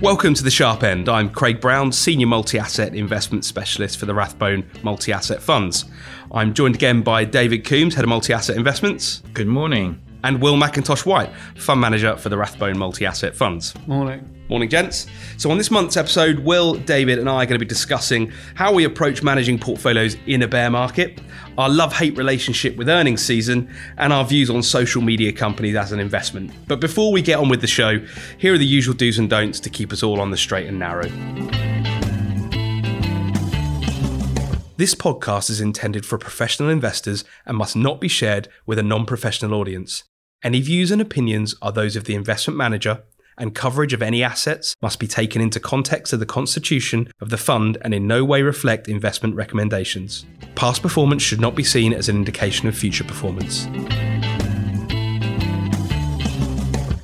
Welcome to the Sharp End. I'm Craig Brown, Senior Multi Asset Investment Specialist for the Rathbone Multi Asset Funds. I'm joined again by David Coombs, Head of Multi Asset Investments, Good morning. And Will McIntosh-Whyte, Fund Manager for the Rathbone Multi Asset Funds. Morning. Morning, gents. So, on this month's episode, Will, David, and I are going to be discussing how we approach managing portfolios in a bear market, our love hate relationship with earnings season, and our views on social media companies as an investment. But before we get on with the show, here are the usual do's and don'ts to keep us all on the straight and narrow. This podcast is intended for professional investors and must not be shared with a non professional audience. Any views and opinions are those of the investment manager, and coverage of any assets must be taken into context of the constitution of the fund and in no way reflect investment recommendations. Past performance should not be seen as an indication of future performance.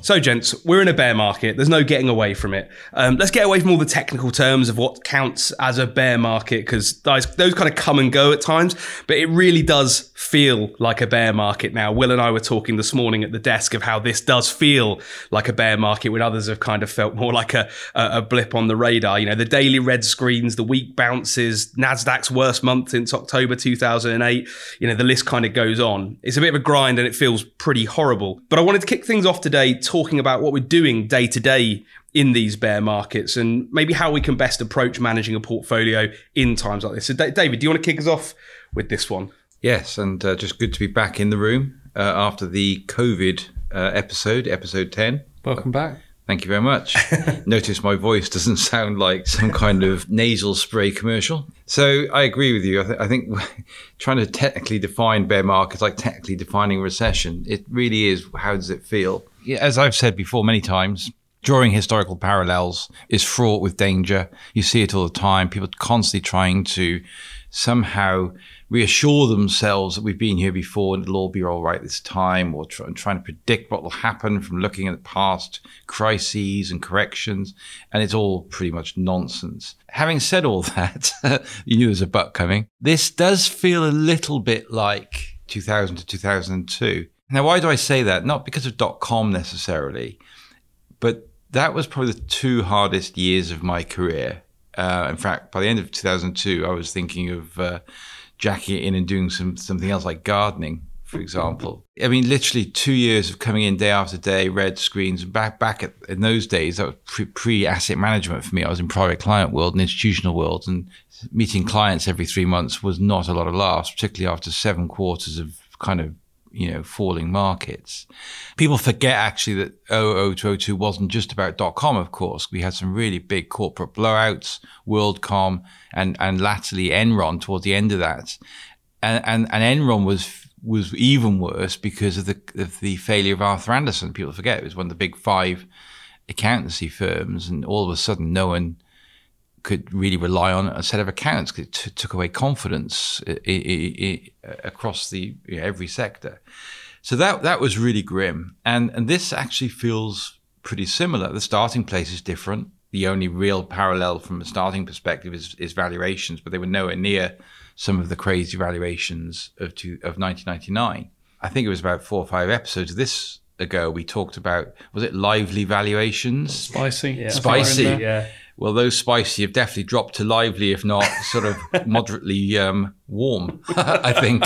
So, gents, we're in a bear market. There's no getting away from it. Um, let's get away from all the technical terms of what counts as a bear market because those, those kind of come and go at times. But it really does feel like a bear market now. Will and I were talking this morning at the desk of how this does feel like a bear market when others have kind of felt more like a, a, a blip on the radar. You know, the daily red screens, the weak bounces, NASDAQ's worst month since October 2008. You know, the list kind of goes on. It's a bit of a grind and it feels pretty horrible. But I wanted to kick things off today talking about what we're doing day to day in these bear markets and maybe how we can best approach managing a portfolio in times like this. So, Da- David, do you want to kick us off with this one? Yes, and uh, just good to be back in the room uh, after the COVID uh, episode, episode 10. Welcome back. Thank you very much. Notice my voice doesn't sound like some kind of nasal spray commercial. So I agree with you. I, th- I think trying to technically define bear markets, like technically defining recession, it really is how does it feel? Yeah, as I've said before many times, drawing historical parallels is fraught with danger. You see it all the time. People constantly trying to somehow reassure themselves that we've been here before and it'll all be all right this time, or try, trying to predict what will happen from looking at past crises and corrections. And it's all pretty much nonsense. Having said all that, you knew there's a but coming. This does feel a little bit like 2000 to 2002. Now, why do I say that? Not because of dot com necessarily, but that was probably the two hardest years of my career. Uh, in fact, by the end of 2002, I was thinking of uh, jacking it in and doing some something else like gardening, for example. I mean, literally two years of coming in day after day, red screens. Back back at, in those days, that was pre, asset management for me. I was in private client world and institutional world, and meeting clients every three months was not a lot of laughs, particularly after seven quarters of kind of you know, falling markets. People forget actually that 00 to 02 wasn't just about dot com, of course. We had some really big corporate blowouts, WorldCom and, and latterly Enron towards the end of that. And, and, and Enron was, was even worse because of the, of the failure of Arthur Andersen. People forget it was one of the big five accountancy firms and all of a sudden no one could really rely on a set of accounts because it t- took away confidence I- I- I- across the you know, every sector. So that that was really grim, and and this actually feels pretty similar. The starting place is different. The only real parallel from a starting perspective is, is valuations, but they were nowhere near some of the crazy valuations of two, of 1999. I think it was about four or five episodes of this ago we talked about was it lively valuations Spicy. Yeah. Spicy. we're in there. Yeah. Well, those spicy have definitely dropped to lively, if not sort of moderately um, warm, I think.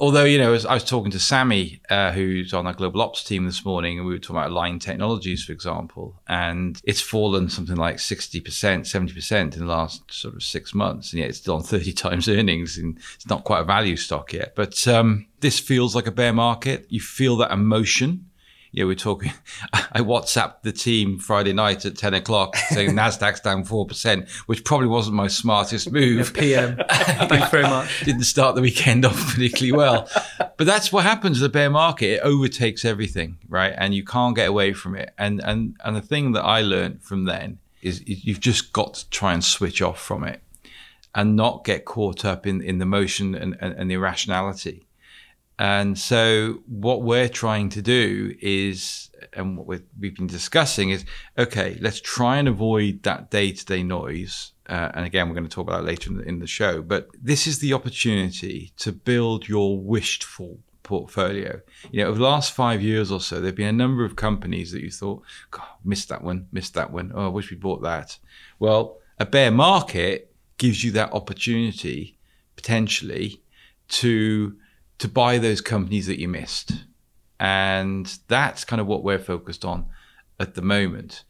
Although, you know, as I was talking to Sammy, uh, who's on our global ops team this morning, and we were talking about Align Technologies, for example, and it's fallen something like 60%, 70% in the last sort of six months. And yet it's still on 30 times earnings, and it's not quite a value stock yet. But um, this feels like a bear market. You feel that emotion yeah, we're talking. I WhatsApped the team Friday night at 10 o'clock saying NASDAQ's down 4%, which probably wasn't my smartest move. PM. Thanks very much. Didn't start the weekend off particularly well. But that's what happens the bear market. It overtakes everything, right? And you can't get away from it. And, and, and the thing that I learned from then is you've just got to try and switch off from it and not get caught up in, in the motion and, and, and the irrationality. And so, what we're trying to do is, and what we've, we've been discussing is, okay, let's try and avoid that day-to-day noise. Uh, and again, we're going to talk about that later in the, in the show. But this is the opportunity to build your wished-for portfolio. You know, over the last five years or so, there have been a number of companies that you thought, God, missed that one, missed that one. Oh, I wish we bought that. Well, a bear market gives you that opportunity potentially to to buy those companies that you missed. And that's kind of what we're focused on at the moment.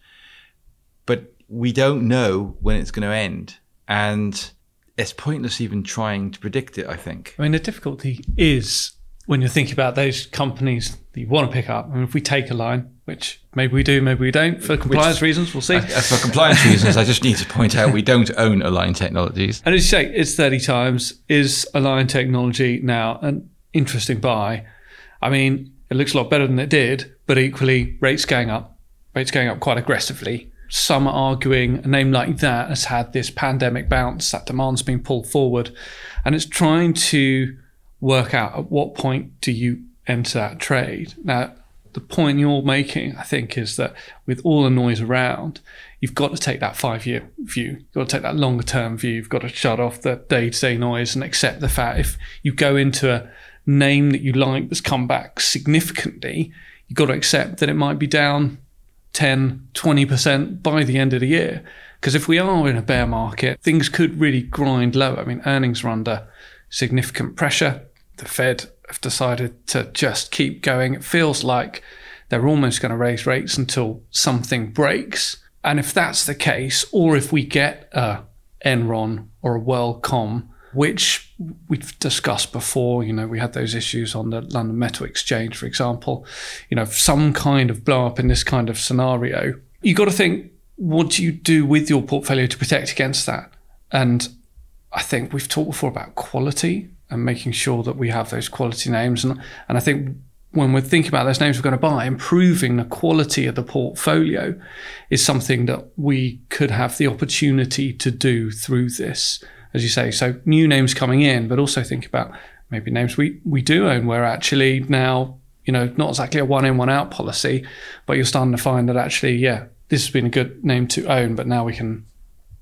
But we don't know when it's going to end. And it's pointless even trying to predict it, I think. I mean, the difficulty is when you're thinking about those companies that you want to pick up. I mean, if we take Align, which maybe we do, maybe we don't, for compliance which, reasons, we'll see. Uh, for compliance reasons, I just need to point out we don't own Align Technologies. And as you say, it's 30 times. Is Align Technology now an interesting buy? I mean, it looks a lot better than it did, but equally, rates going up, rates going up quite aggressively some are arguing a name like that has had this pandemic bounce, that demand's been pulled forward, and it's trying to work out at what point do you enter that trade. Now, the point you're making, I think, is that with all the noise around, you've got to take that five year view. You've got to take that longer term view. You've got to shut off the day to day noise and accept the fact if you go into a name that you like that's come back significantly, you've got to accept that it might be down 10, 20% by the end of the year. Because if we are in a bear market, things could really grind lower. I mean, earnings are under significant pressure. The Fed have decided to just keep going. It feels like they're almost going to raise rates until something breaks. And if that's the case, or if we get a Enron or a WorldCom which we've discussed before. You know, we had those issues on the London Metal Exchange, for example. You know, some kind of blow up in this kind of scenario. You've got to think, what do you do with your portfolio to protect against that? And I think we've talked before about quality and making sure that we have those quality names. And, and I think when we're thinking about those names we're going to buy, improving the quality of the portfolio is something that we could have the opportunity to do through this as you say. So new names coming in, but also think about maybe names we, we do own where actually now, you know, not exactly a one in, one out policy, but you're starting to find that actually, yeah, this has been a good name to own, but now we can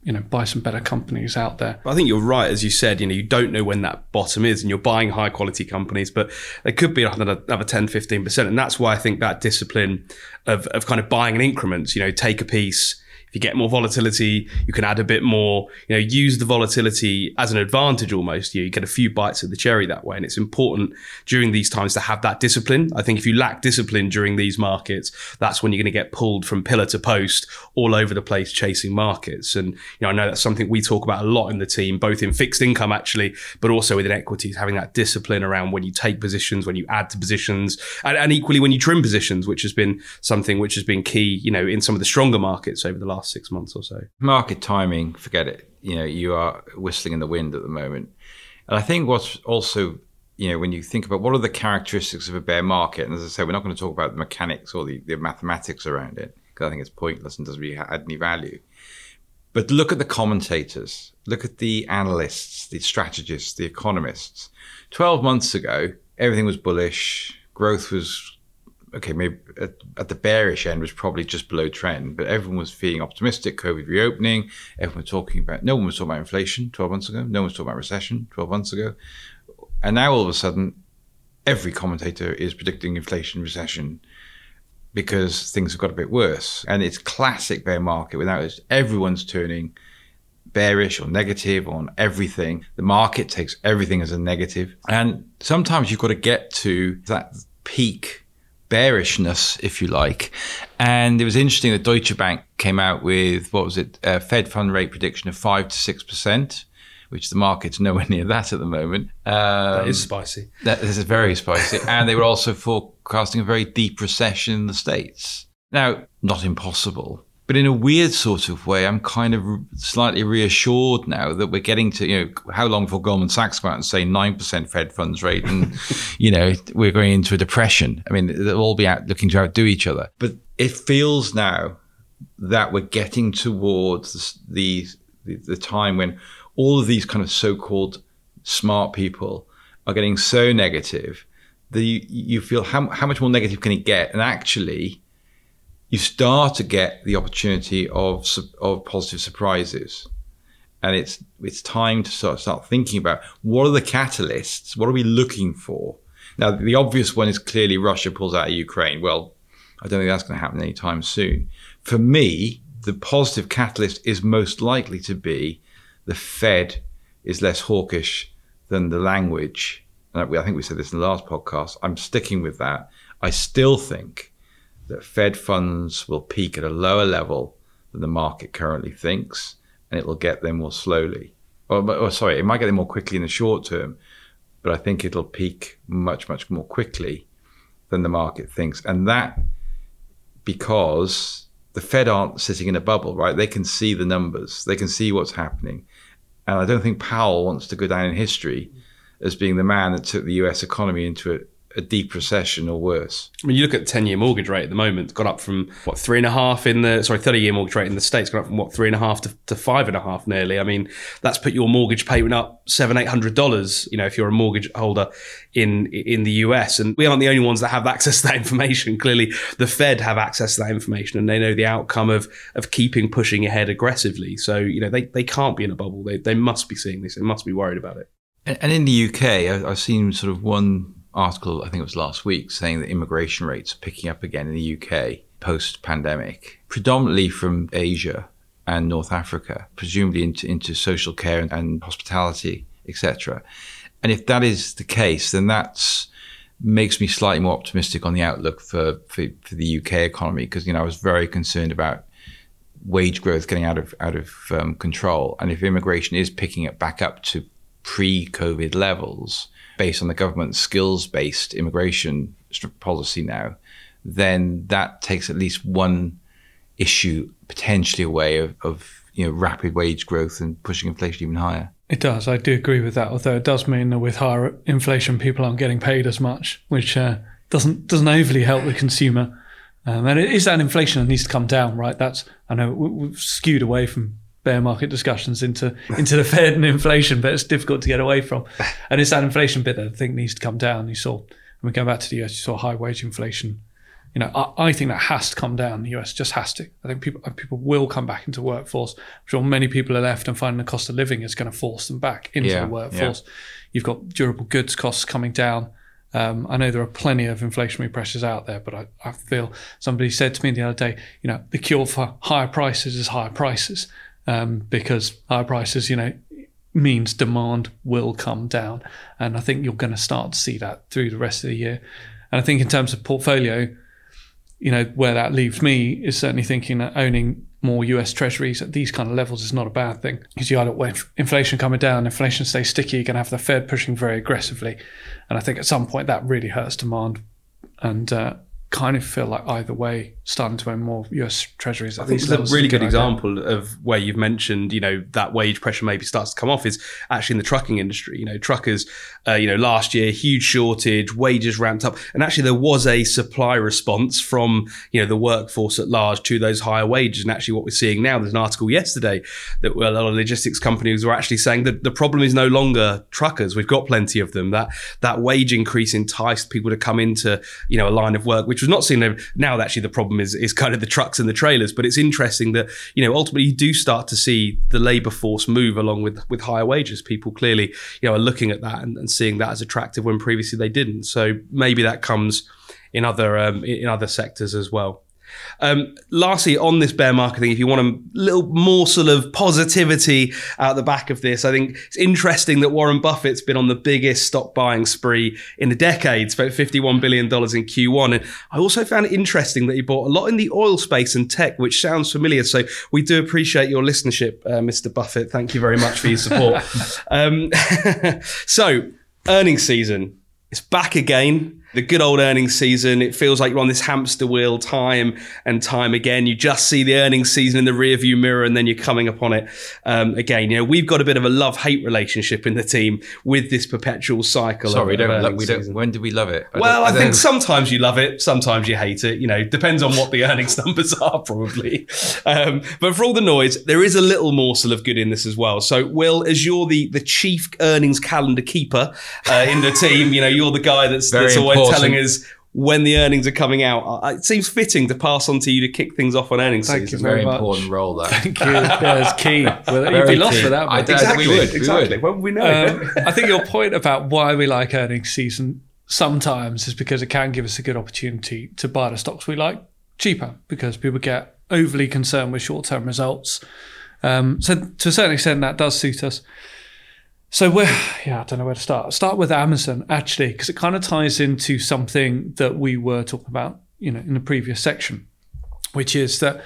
you know buy some better companies out there. I think you're right, as you said. You know, you don't know when that bottom is, and you're buying high quality companies, but there could be another, another 10, 15 percent, and that's why I think that discipline of of kind of buying in increments. You know, take a piece if you get more volatility, you can add a bit more, you know, use the volatility as an advantage almost. You, get a few bites of the cherry that way. And it's important during these times to have that discipline. I think if you lack discipline during these markets, that's when you're going to get pulled from pillar to post all over the place chasing markets. And, you know, I know that's something we talk about a lot in the team, both in fixed income actually, but also within equities, having that discipline around when you take positions, when you add to positions, and, and equally when you trim positions, which has been something which has been key, you know, in some of the stronger markets over the last last six months or so. Market timing, forget it. You know, you are whistling in the wind at the moment. And I think what's also, you know, when you think about what are the characteristics of a bear market, and as I say, we're not going to talk about the mechanics or the, the mathematics around it, because I think it's pointless and doesn't really add any value. But look at the commentators, look at the analysts, the strategists, the economists. 12 months ago, everything was bullish, growth was okay, maybe at, at, the bearish end was probably just below trend, but everyone was feeling optimistic, COVID reopening. Everyone was talking about, no one was talking about inflation 12 months ago. No one was talking about recession 12 months ago. And now all of a sudden, every commentator is predicting inflation, recession, because things have got a bit worse. And it's classic bear market without it. Everyone's turning bearish or negative on everything. The market takes everything as a negative. And sometimes you've got to get to that peak bearishness, if you like. And it was interesting that Deutsche Bank came out with what was it, a Fed fund rate prediction of five to six percent, which the market's nowhere near that at the moment. Um, that is spicy. That is very spicy, and they were also forecasting a very deep recession in the states. Now, not impossible, but in a weird sort of way, I'm kind of slightly reassured now that we're getting to, you know, how long before Goldman Sachs come out and say 9% Fed funds rate and, you know, we're going into a depression. I mean, they'll all be out looking to outdo each other. But it feels now that we're getting towards the, the, the time when all of these kind of so-called smart people are getting so negative that you, you feel how, how much more negative can it get? And actually, you start to get the opportunity of of positive surprises, and it's it's time to start start thinking about what are the catalysts, what are we looking for Now, the obvious one is clearly Russia pulls out of Ukraine. Well, I don't think that's going to happen anytime soon. For me, the positive catalyst is most likely to be the Fed is less hawkish than the language. I think we said this in the last podcast. I'm sticking with that. I still think that Fed funds will peak at a lower level than the market currently thinks, and it will get there more slowly. Or, or oh, sorry, it might get there more quickly in the short term, but I think it'll peak much, much more quickly than the market thinks. And that because the Fed aren't sitting in a bubble, right? They can see the numbers, they can see what's happening. And I don't think Powell wants to go down in history as being the man that took the US economy into a, a deep recession or worse. I mean, you look at the 10 year mortgage rate at the moment, it's gone up from what, three and a half in the, sorry, 30 year mortgage rate in the States, gone up from what, three and a half to, to five and a half nearly. I mean, that's put your mortgage payment up seven, eight hundred dollars, you know, if you're a mortgage holder in, in the US. And we aren't the only ones that have access to that information. Clearly, the Fed have access to that information and they know the outcome of, of keeping pushing ahead aggressively. So, you know, they, they can't be in a bubble. They, they must be seeing this. They must be worried about it. And, and in the UK, I've seen sort of one article, I think it was last week, saying that immigration rates are picking up again in the UK post pandemic, predominantly from Asia and North Africa, presumably into, into social care and, hospitality, etc. And if that is the case, then that's makes me slightly more optimistic on the outlook for, for, for the UK economy because you know I was very concerned about wage growth getting out of out of um, control, and if immigration is picking it back up to pre-COVID levels, based on the government's skills-based immigration policy now, then that takes at least one issue potentially away of, of you know rapid wage growth and pushing inflation even higher. It does. I do agree with that. Although it does mean that with higher inflation, people aren't getting paid as much, which uh, doesn't doesn't overly help the consumer. Um, and it is that inflation that needs to come down, right? That's I know we've skewed away from bear market discussions into into the Fed and inflation, but it's difficult to get away from. And it's that inflation bit that I think needs to come down. You saw when we go back to the US, you saw high wage inflation. You know, I, I think that has to come down. The US just has to. I think people people will come back into workforce. I'm sure many people are left and finding the cost of living is going to force them back into Yeah, the workforce. You've got durable goods costs coming down. Um, I know there are plenty of inflationary pressures out there, but I, I feel somebody said to me the other day, you know, the cure for higher prices is higher prices um, because higher prices, you know, means demand will come down. And I think you're going to start to see that through the rest of the year. And I think in terms of portfolio, you know, where that leaves me is certainly thinking that owning more US treasuries at these kind of levels is not a bad thing. Because you either when inflation coming down, inflation stays sticky, you're going to have the Fed pushing very aggressively. And I think at some point that really hurts demand. And uh, kind of feel like either way, starting to own more US treasuries at I think it's a really good example of where you've mentioned, you know, that wage pressure maybe starts to come off is actually in the trucking industry. You know, truckers, uh, you know, last year, huge shortage, wages ramped up. And actually, there was a supply response from, you know, the workforce at large to those higher wages. And actually, what we're seeing now, there's an article yesterday that a lot of logistics companies were actually saying that the problem is no longer truckers. We've got plenty of them. That that wage increase enticed people to come into, you know, a line of work, which was not seen. Them now, actually, the problem is is kind of the trucks and the trailers. But it's interesting that you know ultimately you do start to see the labour force move along with with higher wages. People clearly you know are looking at that and, and seeing that as attractive when previously they didn't. So maybe that comes in other um, in other sectors as well. Um, lastly, on this bear market thing, if you want a little morsel of positivity out the back of this, I think it's interesting that Warren Buffett's been on the biggest stock buying spree in a decade, spent $51 billion in Q1. And I also found it interesting that he bought a lot in the oil space and tech, which sounds familiar. So we do appreciate your listenership, uh, Mr. Buffett. Thank you very much for your support. um, so, earnings season. It's back again. The good old earnings season. It feels like you're on this hamster wheel time and time again. You just see the earnings season in the rearview mirror and then you're coming upon it um, again. You know, we've got a bit of a love hate relationship in the team with this perpetual cycle. Sorry, of, don't. of we don't. When do we love it? I Well, don't- I, think sometimes you love it, sometimes you hate it. You know, depends on what the earnings numbers are, probably. Um, but for all the noise, there is a little morsel of good in this as well. So, Will, as you're the the chief earnings calendar keeper uh, in the team, you know, you're the guy that's, Very that's always important. telling us when the earnings are coming out. Uh, It seems fitting to pass on to you to kick things off on earnings Thank you season. very very much. important role that. Thank you. Yeah, it's key. Well, you'd be lost key. without me. I Exactly, we would, we exactly. would. Well, we know. Um, I think your point about why we like earnings season sometimes is because it can give us a good opportunity to buy the stocks we like cheaper because people get overly concerned with short term results. Um, so to a certain extent, that does suit us. So we're yeah, I don't know where to start. Start with Amazon actually because it kind of ties into something that we were talking about, you know, in the previous section, which is that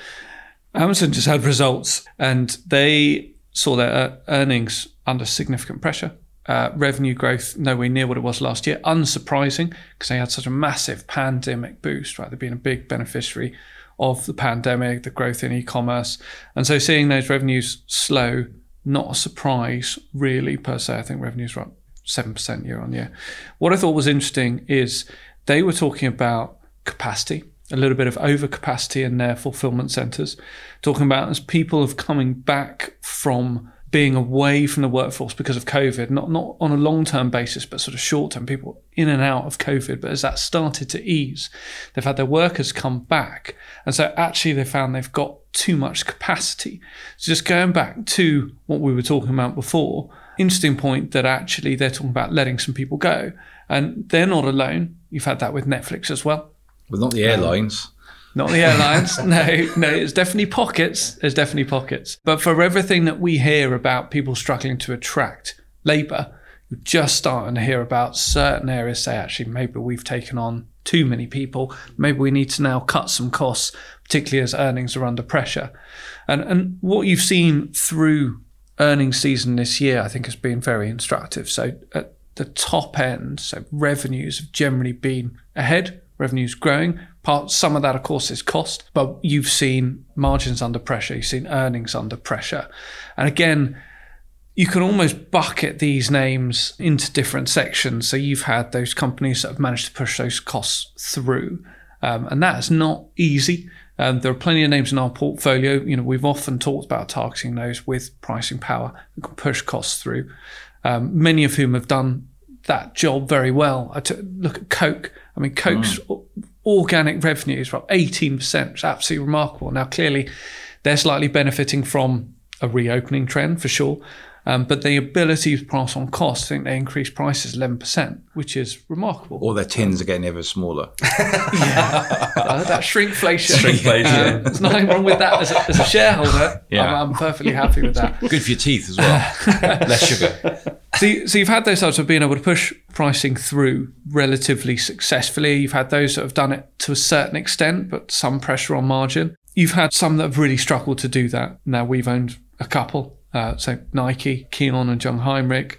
Amazon just had results and they saw their earnings under significant pressure. Uh, revenue growth nowhere near what it was last year. Unsurprising because they had such a massive pandemic boost, right? They've been a big beneficiary of the pandemic, the growth in e-commerce, and so seeing those revenues slow, not a surprise really per se. I think revenues were up seven percent year on year. What I thought was interesting is they were talking about capacity a little bit of overcapacity in their fulfillment centers, talking about as people have coming back from being away from the workforce because of COVID, not not on a long term basis, but sort of short term, people in and out of COVID. But as that started to ease, they've had their workers come back. And so actually they found they've got too much capacity. So just going back to what we were talking about before, interesting point that actually they're talking about letting some people go. And they're not alone. You've had that with Netflix as well. But not the um, airlines. Not the airlines. no, no, it's definitely pockets. It's definitely pockets. But for everything that we hear about people struggling to attract labour, we're just starting to hear about certain areas say, actually, maybe we've taken on too many people. Maybe we need to now cut some costs, particularly as earnings are under pressure. And, and what you've seen through earnings season this year, I think, has been very instructive. So at the top end, so revenues have generally been ahead revenues growing. Part some of that, of course, is cost, but you've seen margins under pressure, you've seen earnings under pressure, and again. You can almost bucket these names into different sections. So you've had those companies that have managed to push those costs through, um, and that is not easy. Um, there are plenty of names in our portfolio. You know, we've often talked about targeting those with pricing power that can push costs through. Um, many of whom have done that job very well. I took, look at Coke. I mean, Coke's mm. Organic revenues were up 18%. It's absolutely remarkable. Now, clearly, they're slightly benefiting from a reopening trend for sure. Um, but the ability to pass on costs, I think they increased prices 11%, which is remarkable. Or their tins are getting ever smaller. yeah, uh, that shrinkflation. Shrinkflation. Uh, there's nothing wrong with that as a, as a shareholder. Yeah. I'm, I'm, perfectly happy with that. Good for your teeth as well. Less sugar. So, you, so you've had those types of being able to push pricing through relatively successfully. You've had those that have done it to a certain extent, but some pressure on margin. You've had some that have really struggled to do that. Now we've owned a couple uh, so Nike, Kion, and Jungheinrich,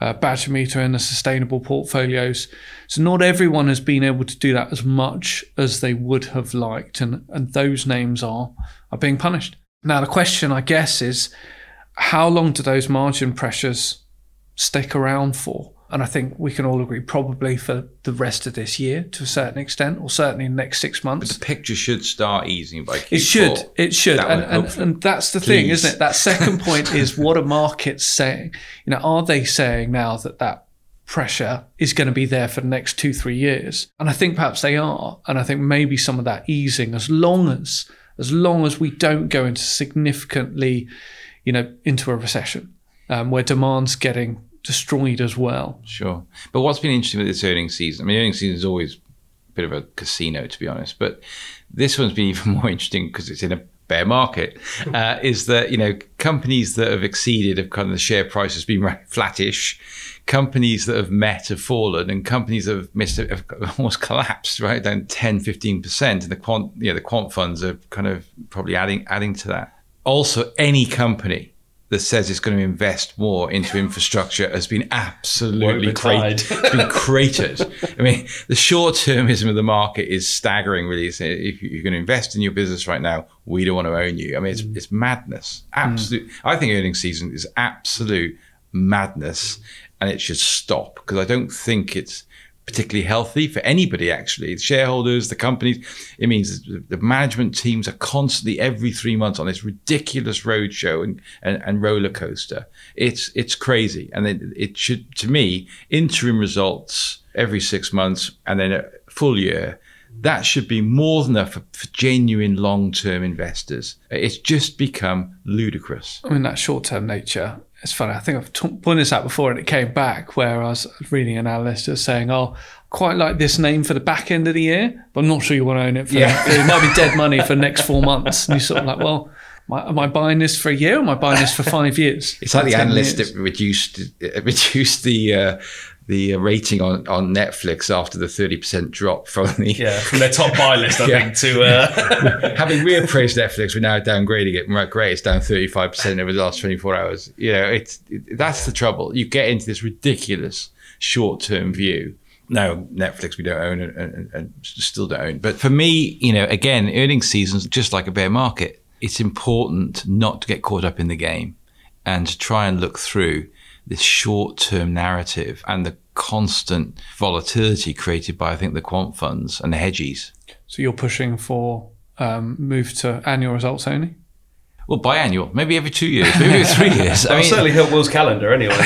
uh, Badger and the sustainable portfolios. So not everyone has been able to do that as much as they would have liked, and and those names are are being punished. Now the question, I guess, is how long do those margin pressures stick around for? And I think we can all agree probably for the rest of this year to a certain extent, or certainly in the next six months. But the picture should start easing by Q4. It should. It should. That and, and, and, that's the Please. thing, isn't it? That second point is what are markets saying? You know, are they saying now that that pressure is going to be there for the next two, three years? And I think perhaps they are. And I think maybe some of that easing, as long as as long as we don't go into significantly, you know, into a recession um, where demand's getting destroyed as well. Sure. But what's been interesting with this earnings season, I mean, earnings season is always a bit of a casino, to be honest, but this one's been even more interesting because it's in a bear market, uh, is that, you know, companies that have exceeded have kind of the share price has been flattish. Companies that have met have fallen, and companies that have missed have almost collapsed, right down 10, 15%. And the quant, you know, the quant funds are kind of probably adding adding to that. Also, any company that says it's going to invest more into infrastructure has been absolutely cratered. been cratered. I mean, the short termism of the market is staggering, really. If you're going to invest in your business right now, we don't want to own you. I mean, it's, mm. it's madness. Absolute. Mm. I think earnings season is absolute madness and it should stop because I don't think it's particularly healthy for anybody, actually. The shareholders, the companies. It means the management teams are constantly every three months on this ridiculous roadshow and, and, and roller coaster. It's it's crazy. And it, it should, to me, interim results every six months and then a full year. That should be more than enough for, for genuine long term investors. It's just become ludicrous. I mean, that short term nature it's funny. I think I've t- pointed this out before, and it came back where I was reading an analyst just saying, "Oh, quite like this name for the back end of the year, but I'm not sure you want to own it for Yeah. it might be dead money for the next four months. And you're sort of like, well, am I, am I buying this for a year or am I buying this for five years? It's like the analyst years? that reduced uh, reduced the uh, the rating on, on Netflix after the thirty percent drop from the Yeah, from their top buy list, I Yeah. think, to uh, having reappraised Netflix, we're now downgrading it. Right, great, it's down thirty five percent over the last twenty four hours. You know, it's it, that's the trouble. You get into this ridiculous short term view. No, Netflix we don't own and, and, and still don't own. But for me, you know, again, earnings season's just like a bear market. It's important not to get caught up in the game and to try and look through this short term narrative and the constant volatility created by, I think, the quant funds and the hedgies. So you're pushing for um, move to annual results only? Well, biannual, maybe every two years, maybe every three years. I I'll mean, certainly help Will's calendar anyway.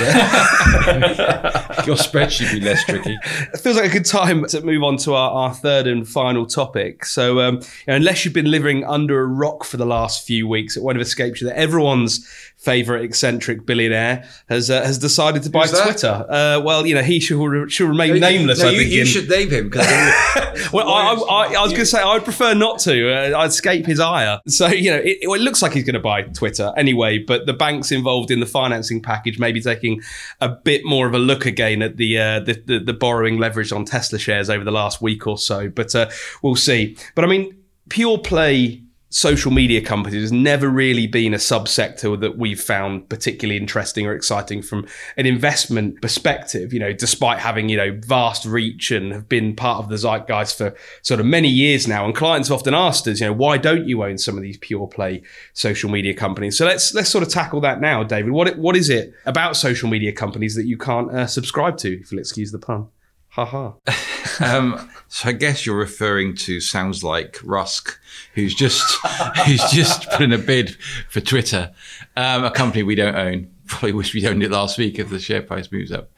your spreadsheet would be less tricky. it feels like a good time to move on to our, our third and final topic. So, um, you know, unless you've been living under a rock for the last few weeks, it won't have escaped you that everyone's favorite eccentric billionaire has uh, has decided to buy Who's? Twitter. Uh, well, you know, he shall, re- shall remain nameless. No, I you, think. you in- should name him because well, I, I, I was going to say I'd prefer not to. Uh, I'd escape his ire. So you know, it, it looks like he's going to buy Twitter anyway. But the banks involved in the financing package may be taking a bit more of a look again at the uh, the, the, the borrowing leverage on Tesla shares over the last week or so. But uh, we'll see. But I mean, pure play social media companies has never really been a subsector that we've found particularly interesting or exciting from an investment perspective, you know, despite having, you know, vast reach and have been part of the zeitgeist for sort of many years now. And clients have often asked us, you know, why don't you own some of these pure play social media companies? So let's let's sort of tackle that now, David. What what is it about social media companies that you can't uh, subscribe to, if you'll excuse the pun? Ha ha. Um, so I guess you're referring to sounds like Rusk, who's just who's just put in a bid for Twitter, um, a company we don't own. Probably wish we'd owned it last week if the share price moves up.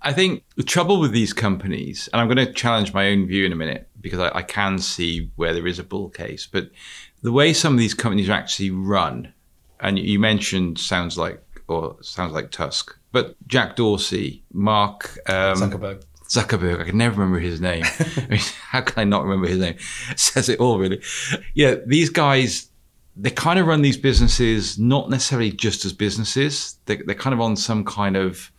I think the trouble with these companies, and I'm going to challenge my own view in a minute because I, I can see where there is a bull case, but the way some of these companies are actually run, and you mentioned sounds like or sounds like Tusk, but Jack Dorsey, Mark um, Zuckerberg. Zuckerberg, I can never remember his name. I mean, how can I not remember his name? It says it all, really. Yeah, these guys, they kind of run these businesses not necessarily just as businesses. They, they're kind of on some kind of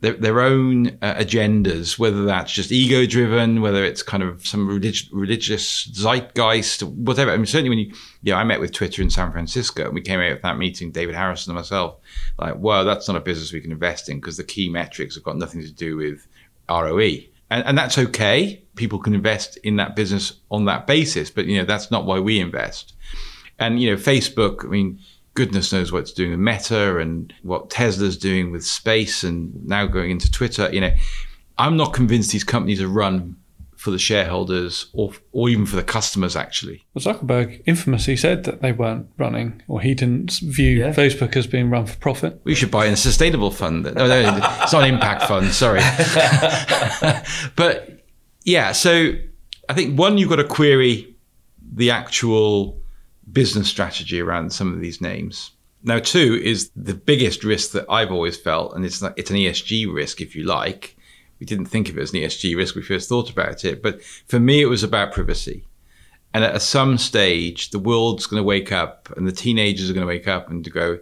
their, their own uh, agendas, whether that's just ego driven, whether it's kind of some relig- religious zeitgeist, whatever. I mean, certainly when you, yeah, I met with Twitter in San Francisco and we came out of that meeting, David Harrison and myself, like, well, that's not a business we can invest in because the key metrics have got nothing to do with ROE. And, and that's okay. People can invest in that business on that basis, but you know that's not why we invest. And you know, Facebook. I mean, goodness knows what it's doing with Meta and what Tesla's doing with space, and now going into Twitter. You know, I'm not convinced these companies are run for the shareholders or or even for the customers. Actually, Well, Zuckerberg infamously said that they weren't running, or he didn't view Yeah. Facebook as being run for profit. we should buy in a sustainable fund. No, no, it's not an impact fund. Sorry, but yeah. So I think one, you've got to query the actual business strategy around some of these names. Now, two is the biggest risk that I've always felt, and it's not, it's an ESG risk, if you like. We didn't think of it as an ESG risk we first thought about it, but for me, it was about privacy. And at some stage, the world's going to wake up, and the teenagers are going to wake up and to go,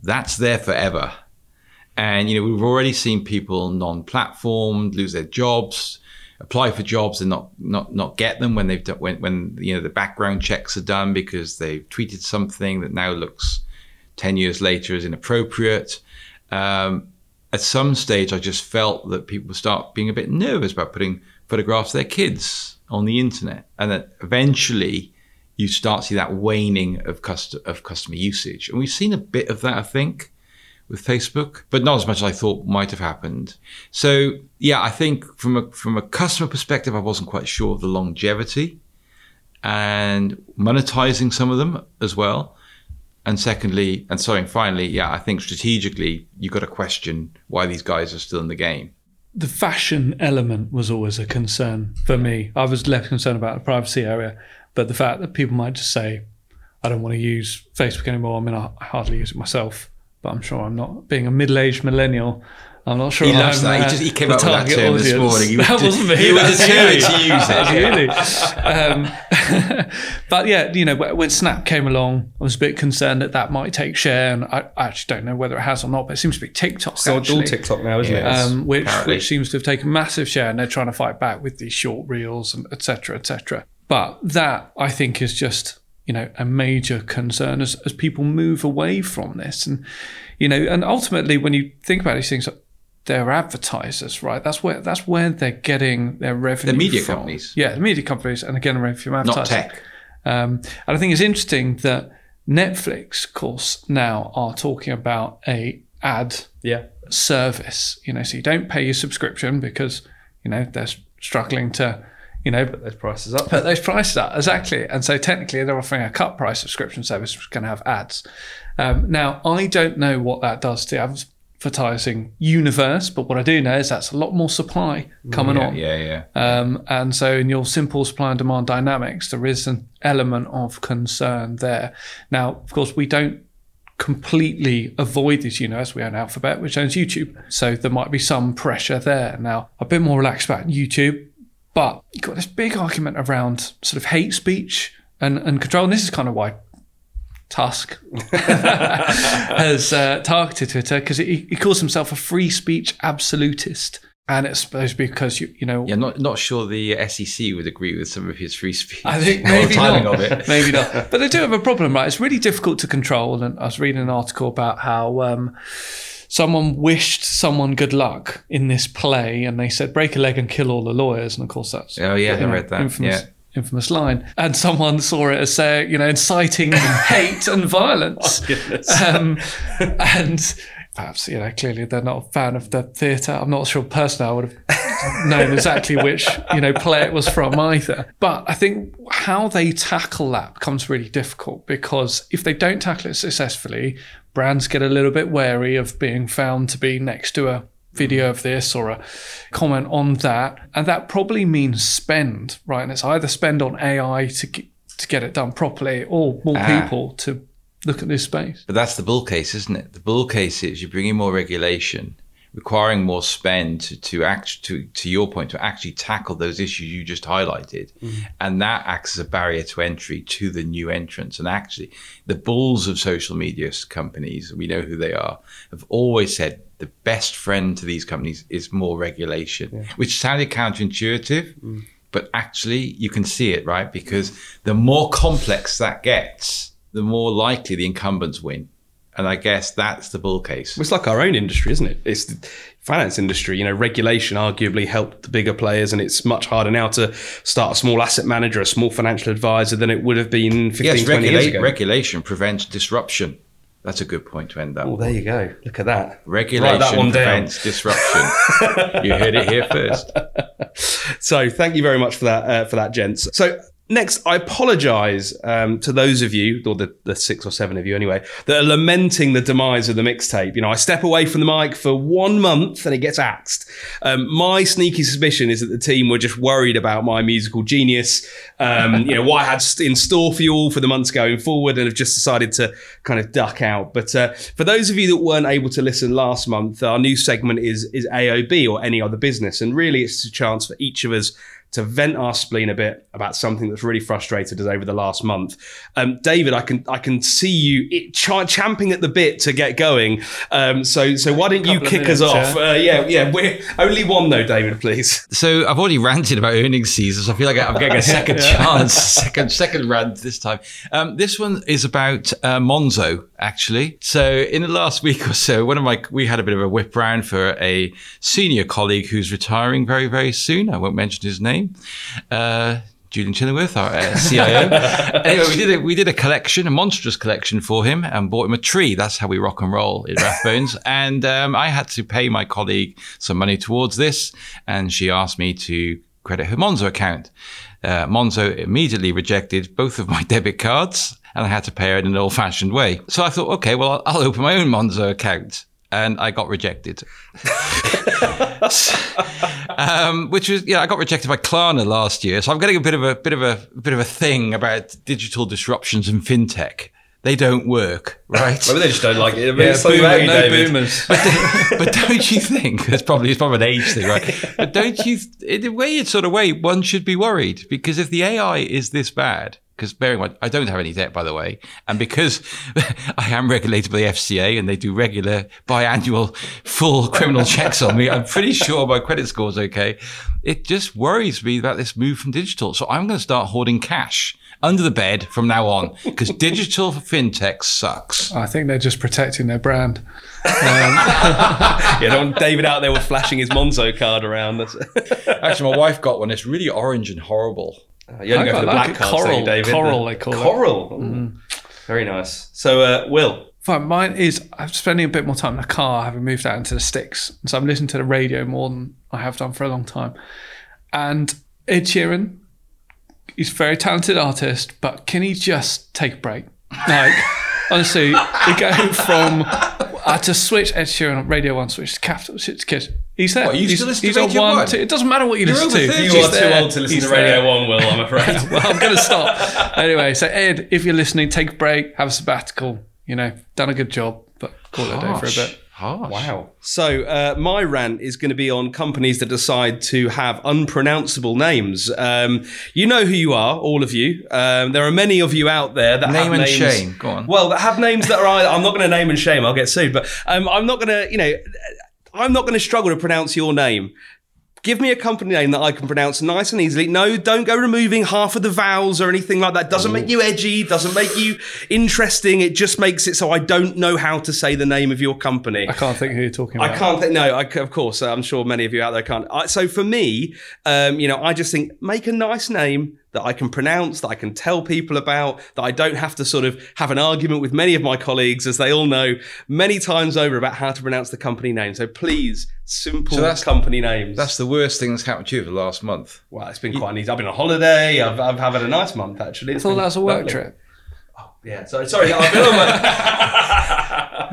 "That's there forever." And you know, we've already seen people non-platformed lose their jobs, apply for jobs and not not not get them when they've done, when when you know the background checks are done because they've tweeted something that now looks ten years later is inappropriate. Um, at some stage, I just felt that people start being a bit nervous about putting photographs of their kids on the internet, and that eventually you start to see that waning of cust- of customer usage, and we've seen a bit of that, I think with Facebook, but not as much as I thought might have happened. So yeah, I think from a from a customer perspective, I wasn't quite sure of the longevity and monetizing some of them as well. And secondly, and sorry, and finally, yeah, I think strategically, you've got to question why these guys are still in the game. The fashion element was always a concern for me. I was less concerned about the privacy area, but the fact that people might just say, I don't want to use Facebook anymore. I mean, I hardly use it myself, but I'm sure I'm not being a middle aged millennial. I'm not sure. He loves that. He just- he came up with that target term this morning. He that wasn't me. he was determined to use it. You. Um, but yeah, you know, when Snap came along, I was a bit concerned that that might take share, and I, I actually don't know whether it has or not. But it seems to be TikTok. So it's actually all TikTok now, isn't Yeah. it? um, which Apparently. which seems to have taken massive share, and they're trying to fight back with these short reels and etc. etc. But that I think is just you know a major concern as as people move away from this, and you know, and ultimately when you think about these things. They're advertisers, right? That's where that's where they're getting their revenue. The media from. companies. yeah, the media companies, and again, revenue from advertising. Not tech. Um, and I think it's interesting that Netflix, of course, now are talking about a ad yeah. service. You know, so you don't pay your subscription because you know they're struggling to, you know, put Those prices up. put those prices up exactly. And so technically, they're offering a cut price subscription service which is going to have ads. Um, now, I don't know what that does to the advertising universe, but what I do know is that's a lot more supply coming Yeah, on. yeah, yeah. Um, and so, in your simple supply and demand dynamics, there is an element of concern there. Now, of course, we don't completely avoid this universe. We own Alphabet, which owns YouTube. So, there might be some pressure there. Now, a bit more relaxed about YouTube, but you've got this big argument around sort of hate speech and, and control. And this is kind of why Tusk has uh, targeted Twitter because he, he calls himself a free speech absolutist. And it's supposed to be because, you, you know, Yeah, not not sure the SEC would agree with some of his free speech. I think maybe timing not. of it. maybe not. But they do have a problem, right? It's really difficult to control. And I was reading an article about how um, someone wished someone good luck in this play, and they said break a leg and kill all the lawyers. And of course, that's Oh, yeah, I know, read that. Infamous, Yeah. Infamous line. And someone saw it as say, you know, inciting hate and violence. um, and perhaps you know clearly they're not a fan of the theatre. I'm not sure personally I would have known exactly which you know play it was from either. But I think how they tackle that becomes really difficult because if they don't tackle it successfully, brands get a little bit wary of being found to be next to a video of this or a comment on that and that probably means spend right and it's either spend on ai to get, to get it done properly or more Ah. people to look at this space But that's the bull case, isn't it? The bull case is you bring in more regulation, requiring more spend to, to act to to your point to actually tackle those issues you just highlighted, and that acts as a barrier to entry to the new entrants. And actually, the bulls of social media companies, we know who they are, have always said the best friend to these companies is more regulation, which sounded counterintuitive. Mm. But actually, you can see it, right? Because the more complex that gets, the more likely the incumbents win. And I guess that's the bull case. It's like our own industry, isn't it? It's the finance industry. You know, regulation arguably helped the bigger players, and it's much harder now to start a small asset manager, a small financial advisor than it would have been 15, Yes, 20 years ago. regulation prevents disruption. That's a good point to end that. oh, there you go. Look at that. Regulation that prevents disruption. you heard it here first. So thank you very much for that, uh, for that, gents. So next, I apologise um, to those of you, or the, the six or seven of you anyway, that are lamenting the demise of the mixtape. You know, I step away from the mic for one month and it gets axed. Um, my sneaky suspicion is that the team were just worried about my musical genius. Um, you know, what I had in store for you all for the months going forward, and have just decided to kind of duck out. But uh, for those of you that weren't able to listen last month, our new segment is is AOB or any other business, and really it's a chance for each of us to vent our spleen a bit about something that's really frustrated us over the last month. Um, David, I can I can see you it, ch- champing at the bit to get going. Um, so so why don't you Couple of kick us minutes, off? Uh, yeah, yeah. We're only one though, David, please. So I've already ranted about earnings season, so I feel like I'm getting a second chance, second second rant this time. Um, this one is about uh, Monzo, actually. So in the last week or so, one of my we had a bit of a whip round for a senior colleague who's retiring very very soon. I won't mention his name. Uh, Julian Chillingworth, our uh, CIO. anyway, we did a, we did a collection, a monstrous collection for him, and bought him a tree. That's how we rock and roll in Rathbones. and um, I had to pay my colleague some money towards this, and she asked me to credit her Monzo account. Uh, Monzo immediately rejected both of my debit cards, and I had to pay her in an old-fashioned way. So I thought, okay, well, I'll, I'll open my own Monzo account. And I got rejected. um, which was yeah, I got rejected by Klarna last year, so I'm getting a bit of a bit of a bit of a thing about digital disruptions and fintech. they don't work, right? Maybe they just don't like it. Yeah, It's something boomer, no boomers. but don't you think it's probably it's probably an age thing, right? But don't you, in a weird sort of way, one should be worried because if the AI is this bad, because bearing in mind I don't have any debt, by the way, and because I am regulated by the FCA and they do regular biannual full criminal checks on me, I'm pretty sure my credit score is okay. It just worries me about this move from digital, so I'm going to start hoarding cash under the bed from now on because digital fintech sucks. I think they're just protecting their brand. Um, yeah, don't want David out there with flashing his Monzo card around. Actually, my wife got one. It's really orange and horrible. You only I go for the quite like black it. cards, Coral- don't you, David? coral, they call it. Coral. Ooh. Very nice. So, uh, Will. Fine, mine is I'm spending a bit more time in the car, having moved out into the sticks. So I'm listening to the radio more than I have done for a long time. And Ed Sheeran, he's a very talented artist, but can he just take a break? Like, honestly, we go from I had to switch Ed Sheeran on Radio 1, switch to Capital, switch to Kiss. He's there. What, you he's, still listen to he's on Radio one, 1? two. It doesn't matter what you listen to. You He's are too old to listen He's to there. Radio 1, Will, I'm afraid. well, I'm going to stop. Anyway, so Ed, if you're listening, take a break, have a sabbatical. You know, done a good job, but call it a day for a bit. Harsh. Wow. So, uh, my rant is going to be on companies that decide to have unpronounceable names. Um, you know who you are, all of you. Um, there are many of you out there that Name have and names. shame. Go on. Well, that have names that are. Either, I'm not going to name and shame. I'll get sued. But um, I'm not going to. You know, I'm not going to struggle to pronounce your name. Give me a company name that I can pronounce nice and easily. No, don't go removing half of the vowels or anything like that. Doesn't make you edgy, doesn't make you interesting. It just makes it so I don't know how to say the name of your company. I can't think who you're talking about. I can't think. No, I, of course, uh, I'm sure many of you out there can't. I, so for me, um, you know, I just think make a nice name that I can pronounce, that I can tell people about, that I don't have to sort of have an argument with many of my colleagues, as they all know many times over about how to pronounce the company name. So please, simple So that's- company names. That's the worst thing that's happened to you over the last month. well, it's been quite easy. I've been on holiday. I've, I've had a nice month actually. I It's thought been that was a work lovely. trip. Oh, yeah, sorry, sorry. I've been on my-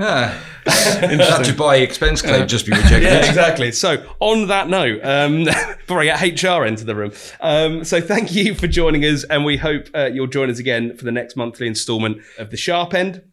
That Dubai expense claim just be rejected. yeah, exactly. So, on that note, um, before I get HR into the room, um, so thank you for joining us, and we hope uh, you'll join us again for the next monthly instalment of the Sharp End.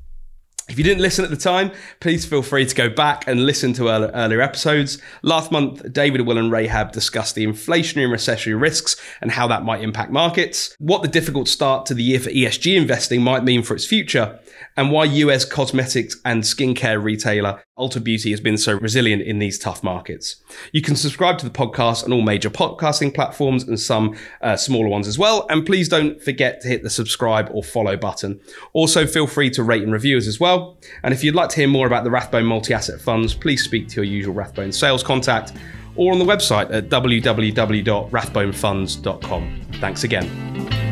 If you didn't listen at the time, please feel free to go back and listen to earlier, episodes. Last month, David, Will, and Rahab discussed the inflationary and recessionary risks and how that might impact markets, what the difficult start to the year for ESG investing might mean for its future, and why US cosmetics and skincare retailer Ulta Beauty has been so resilient in these tough markets. You can subscribe to the podcast on all major podcasting platforms and some uh, smaller ones as well. And please don't forget to hit the subscribe or follow button. Also, feel free to rate and review us as well. And if you'd like to hear more about the Rathbone multi asset funds, please speak to your usual Rathbone sales contact or on the website at www.rathbonefunds.com. Thanks again.